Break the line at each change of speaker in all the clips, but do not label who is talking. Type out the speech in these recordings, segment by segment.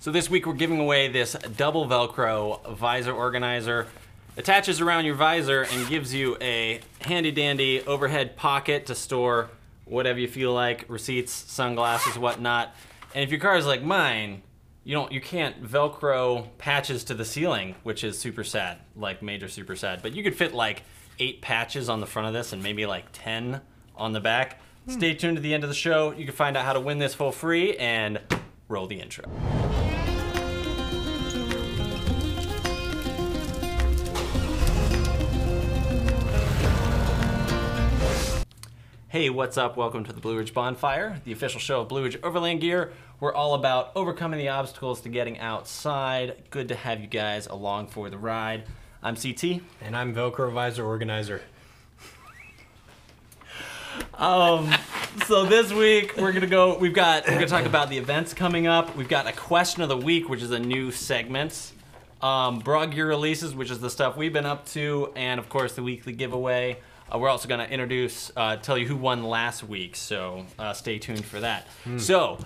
So this week we're giving away this double Velcro visor organizer. Attaches around your visor and gives you a handy dandy overhead pocket to store whatever you feel like, receipts, sunglasses, whatnot. And if your car is like mine, you don't you can't velcro patches to the ceiling, which is super sad, like major super sad. But you could fit like eight patches on the front of this and maybe like 10 on the back. Hmm. Stay tuned to the end of the show. You can find out how to win this for free and roll the intro. Hey, what's up? Welcome to the Blue Ridge Bonfire, the official show of Blue Ridge Overland Gear. We're all about overcoming the obstacles to getting outside. Good to have you guys along for the ride. I'm CT.
And I'm Velcro Visor Organizer.
Um, so this week we're gonna go. We've got we're gonna talk about the events coming up. We've got a question of the week, which is a new segment. Um, broad gear releases, which is the stuff we've been up to, and of course the weekly giveaway. Uh, we're also gonna introduce, uh, tell you who won last week. So uh, stay tuned for that. So.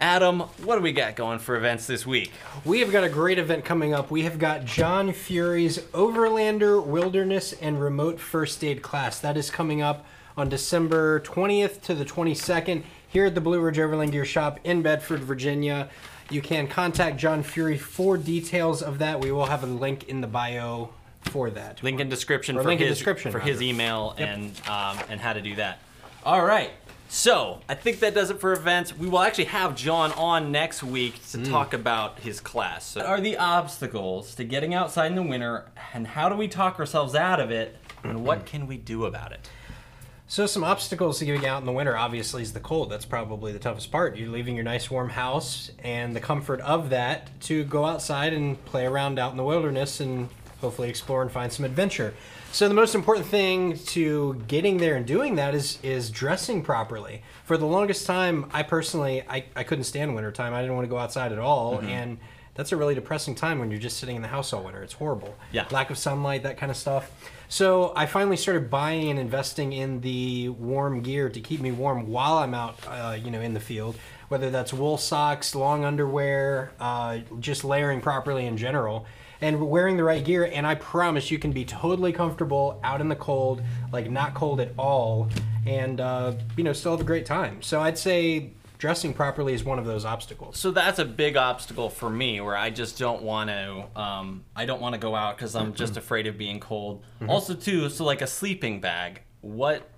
Adam, what do we got going for events this week?
We have got a great event coming up. We have got John Fury's Overlander Wilderness and Remote First Aid class. That is coming up on December 20th to the 22nd here at the Blue Ridge Overland Gear Shop in Bedford, Virginia. You can contact John Fury for details of that. We will have a link in the bio for that.
Link in description
Or
for
link in
his
description,
for his
rather.
email
Yep.
and um, and how to do that. All right. So I think that does it for events. We will actually have John on next week to
Mm.
talk about his class. So what are the obstacles to getting outside in the winter, and how do we talk ourselves out of it, and what can we do about it?
So some obstacles to getting out in the winter obviously is the cold. That's probably the toughest part. You're leaving your nice warm house and the comfort of that to go outside and play around out in the wilderness and hopefully explore and find some adventure. So the most important thing to getting there and doing that is is dressing properly. For the longest time, I personally I, I couldn't stand wintertime. I didn't want to go outside at all and that's a really depressing time when you're just sitting in the house all winter. It's horrible.
Yeah.
Lack of sunlight, that kind of stuff. So I finally started buying and investing in the warm gear to keep me warm while I'm out, uh, you know, in the field. Whether that's wool socks, long underwear, uh, just layering properly in general, and wearing the right gear. And I promise you can be totally comfortable out in the cold, like not cold at all, and uh, you know still have a great time. So I'd say dressing properly is one of those obstacles.
So that's a big obstacle for me, where I just don't want to. Um, I don't want to go out because I'm just afraid of being cold. Also, too, so like a sleeping bag. What,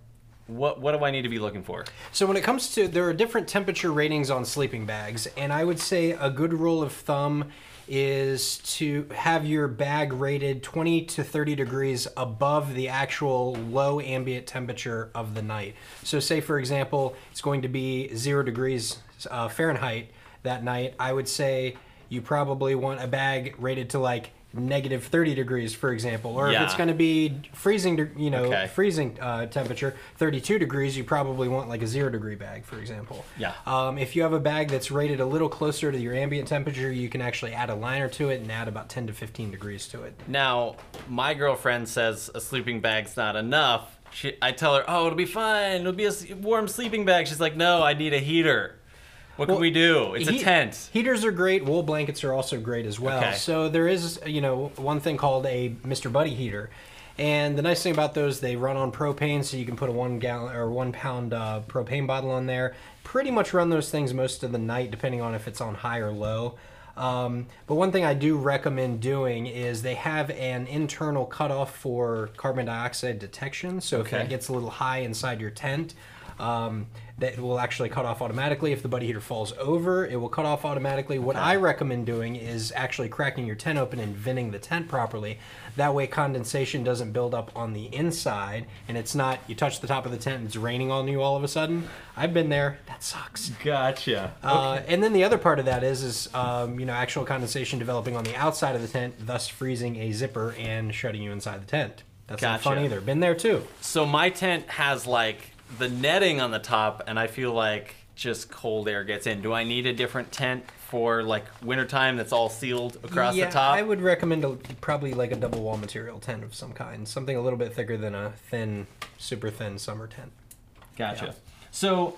what, what do I need to be looking for?
So when it comes to there are different temperature ratings on sleeping bags, and I would say a good rule of thumb is to have your bag rated 20 to 30 degrees above the actual low ambient temperature of the night. So say for example, it's going to be 0 degrees uh, Fahrenheit that night, I would say you probably want a bag rated to like negative 30 degrees for example or if it's going to be freezing you know
Okay.
freezing uh, temperature 32 degrees you probably want like a zero degree bag for example
Yeah.
um, if you have a bag that's rated a little closer to your ambient temperature you can actually add a liner to it and add about 10 to 15 degrees to it
Now, my girlfriend says a sleeping bag's not enough. She, I tell her, "Oh, it'll be fine. It'll be a warm sleeping bag." She's like, "No, I need a heater. What can we do? It's a tent."
Heaters are great. Wool blankets are also great as well.
Okay.
So there is, you know, one thing called a Mr. Buddy heater, and the nice thing about those, they run on propane, so you can put a one gallon or one pound uh, propane bottle on there. Pretty much run those things most of the night, depending on if it's on high or low. Um, but one thing I do recommend doing is they have an internal cutoff for carbon dioxide detection. So if
Okay.
that gets a little high inside your tent, um, that will actually cut off automatically. If the buddy heater falls over, it will cut off automatically. What I recommend doing is actually cracking your tent open and venting the tent properly. That way, condensation doesn't build up on the inside, and it's not you touch the top of the tent and it's raining on you all of a sudden. I've been there. That sucks.
Gotcha.
Uh, and then the other part of that is, is um, you know, actual condensation developing on the outside of the tent, thus freezing a zipper and shutting you inside the tent. That's not fun either. Been there too.
So my tent has like the netting on the top, and I feel like just cold air gets in. Do I need a different tent for like wintertime that's all sealed across
yeah,
the top?
I would recommend a, probably like a double wall material tent of some kind, something a little bit thicker than a thin, super thin summer tent.
Gotcha.
Yeah.
So,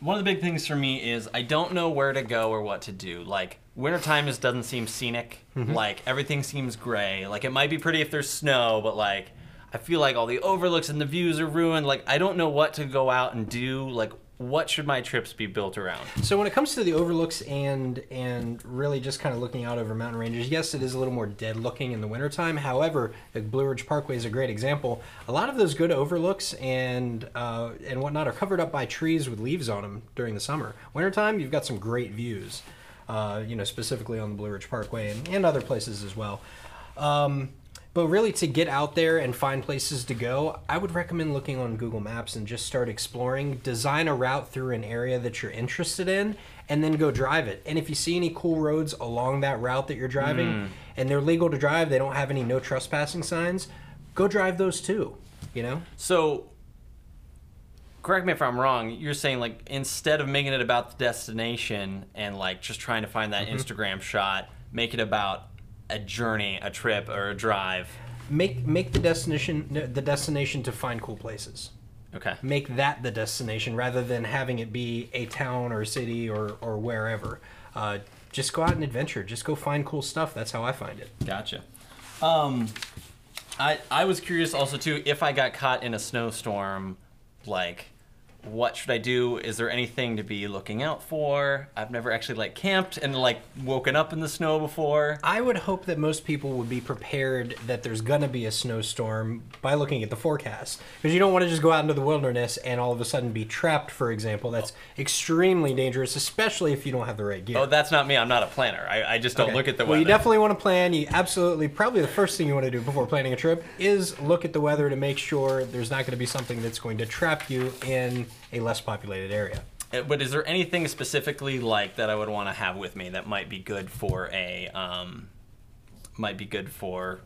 one of the big things for me is I don't know where to go or what to do. Like, wintertime just doesn't seem scenic.
Mm-hmm.
Like everything seems gray. Like it might be pretty if there's snow, but like I feel like all the overlooks and the views are ruined. Like I don't know what to go out and do. Like what should my trips be built around?
So when it comes to the overlooks and and really just kind of looking out over mountain ranges, yes, it is a little more dead looking in the wintertime. However, the Blue Ridge Parkway is a great example. A lot of those good overlooks and uh, and whatnot are covered up by trees with leaves on them during the summer. Wintertime, you've got some great views. Uh, you know, specifically on the Blue Ridge Parkway and, and other places as well. Um, but really, to get out there and find places to go, I would recommend looking on Google Maps and just start exploring. Design a route through an area that you're interested in, and then go drive it. And if you see any cool roads along that route that you're driving, hmm. and they're legal to drive, they don't have any no trespassing signs, go drive those too. You know?
So, correct me if I'm wrong. You're saying like instead of making it about the destination and like just trying to find that mm-hmm. Instagram shot, make it about a journey, a trip, or a drive.
Make make the destination the destination to find cool places.
Okay.
make that the destination rather than having it be a town or a city or, or wherever. Uh, just go out and adventure. Just go find cool stuff. That's how I find it.
Gotcha. Um, I I was curious also too if I got caught in a snowstorm, like what should I do? Is there anything to be looking out for? I've never actually like camped and like woken up in the snow before.
I would hope that most people would be prepared that there's to be a snowstorm by looking at the forecast. Because you don't want to just go out into the wilderness and all of a sudden be trapped, for example. That's extremely dangerous, especially if you don't have the right gear.
Oh, that's not me. I'm not a planner. I, I just don't
Okay.
look at the
well, you definitely want to plan. You absolutely, probably the first thing you want to do before planning a trip is look at the weather to make sure there's not going to be something that's going to trap you in a less populated area.
Uh, But is there anything specifically like that I would want to have with me that might be good for a um, might be good for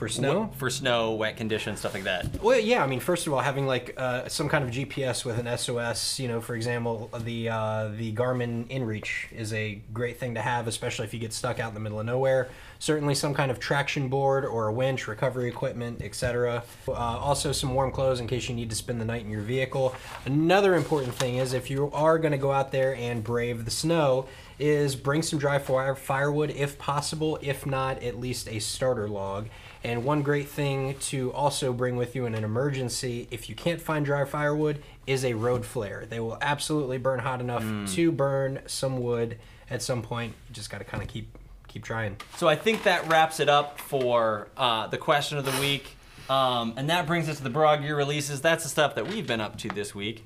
For snow?
for snow, wet conditions, stuff like that.
Well, yeah. I mean, first of all, having like uh, some kind of GPS with an SOS, you know, for example, the uh, the Garmin InReach is a great thing to have, especially if you get stuck out in the middle of nowhere. Certainly, some kind of traction board or a winch, recovery equipment, etc. Uh, also, some warm clothes in case you need to spend the night in your vehicle. Another important thing is if you are going to go out there and brave the snow, is bring some dry fire, firewood if possible. If not, at least a starter log. And one great thing to also bring with you in an emergency, if you can't find dry firewood, is a road flare. They will absolutely burn hot enough to burn some wood at some point. You just got to kind of keep keep trying.
So I think that wraps it up for uh, the question of the week. Um, and that brings us to the Broad Gear releases. That's the stuff that we've been up to this week.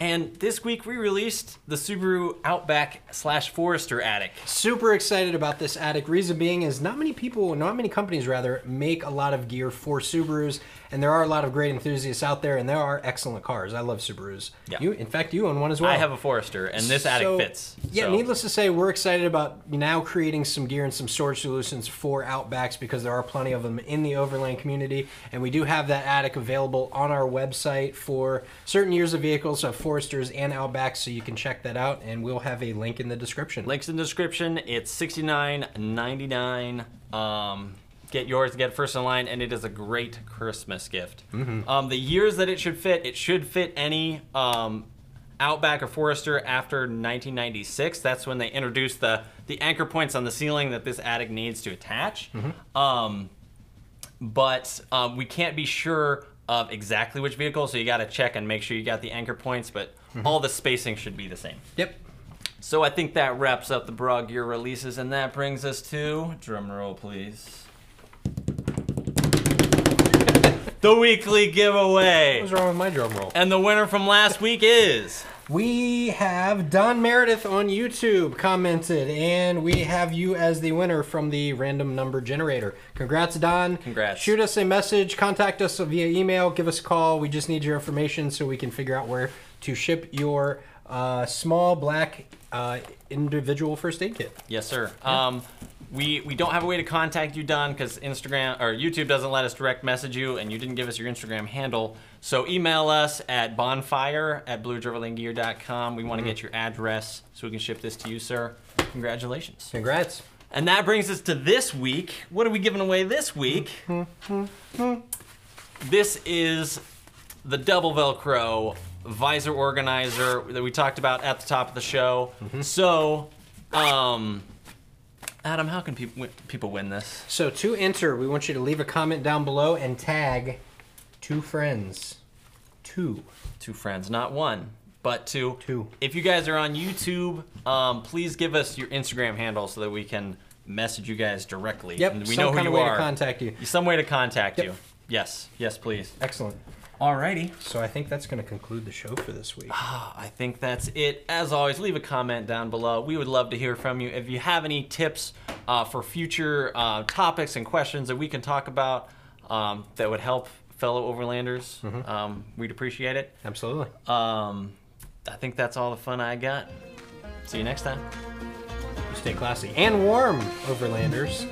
And this week we released the Subaru Outback slash Forester Attic.
Super excited about this attic. Reason being is not many people, not many companies rather, make a lot of gear for Subarus, and there are a lot of great enthusiasts out there, and there are excellent cars. I love Subarus.
Yeah.
You, in fact, you own one as well.
I have a Forester, and this attic
So,
fits.
Yeah,
So-
needless to say, we're excited about now creating some gear and some storage solutions for Outbacks because there are plenty of them in the Overland community, and we do have that attic available on our website for certain years of vehicles, so Foresters and Outbacks, so you can check that out, and we'll have a link in the description.
Links in the description. It's sixty nine ninety nine. Um, get yours, get first in line, and it is a great Christmas gift. Um, the years that it should fit, it should fit any um, Outback or Forester after 1996. That's when they introduced the the anchor points on the ceiling that this attic needs to attach. Um, but um, we can't be sure of exactly which vehicle, so you got to check and make sure you got the anchor points. But mm-hmm. all the spacing should be the same.
Yep.
So I think that wraps up the Broad Gear releases, and that brings us to drum roll, please. the weekly giveaway,
What's wrong with my drum roll?
and the winner from last week is
We have Don Meredith on YouTube commented, and we have you as the winner from the random number generator. Congrats, Don.
Congrats.
Shoot us a message, contact us via email, give us a call. We just need your information so we can figure out where to ship your uh, small black uh, individual first aid kit.
yes, sir. Um, we we don't have a way to contact you, Don, because Instagram or YouTube doesn't let us direct message you, and you didn't give us your Instagram handle. So email us at bonfire at blueridgeoverlandgear.com. We want to mm-hmm. get your address so we can ship this to you, sir. Congratulations.
Congrats.
And that brings us to this week. What are we giving away this week? Mm-hmm. this is the double Velcro visor organizer that we talked about at the top of the show. Mm-hmm. So Um, Adam, how can people people win this?
So to enter, we want you to leave a comment down below and tag two friends. Two.
Two friends, not one, but two.
Two.
If you guys are on YouTube, um, please give us your Instagram handle so that we can message you guys directly.
Yep.
And we
some
know who
kind
you
of way
are.
to contact you.
Some way to contact
Yep.
you. Yes. Yes, please.
Excellent.
Alrighty.
So I think that's going to conclude the show for this week.
Ah, I think that's it. As always, leave a comment down below. We would love to hear from you. If you have any tips uh, for future uh, topics and questions that we can talk about um, that would help fellow overlanders,
Mm-hmm.
um, we'd appreciate it.
Absolutely.
Um, I think that's all the fun I got. See you next time.
Stay classy and warm, overlanders.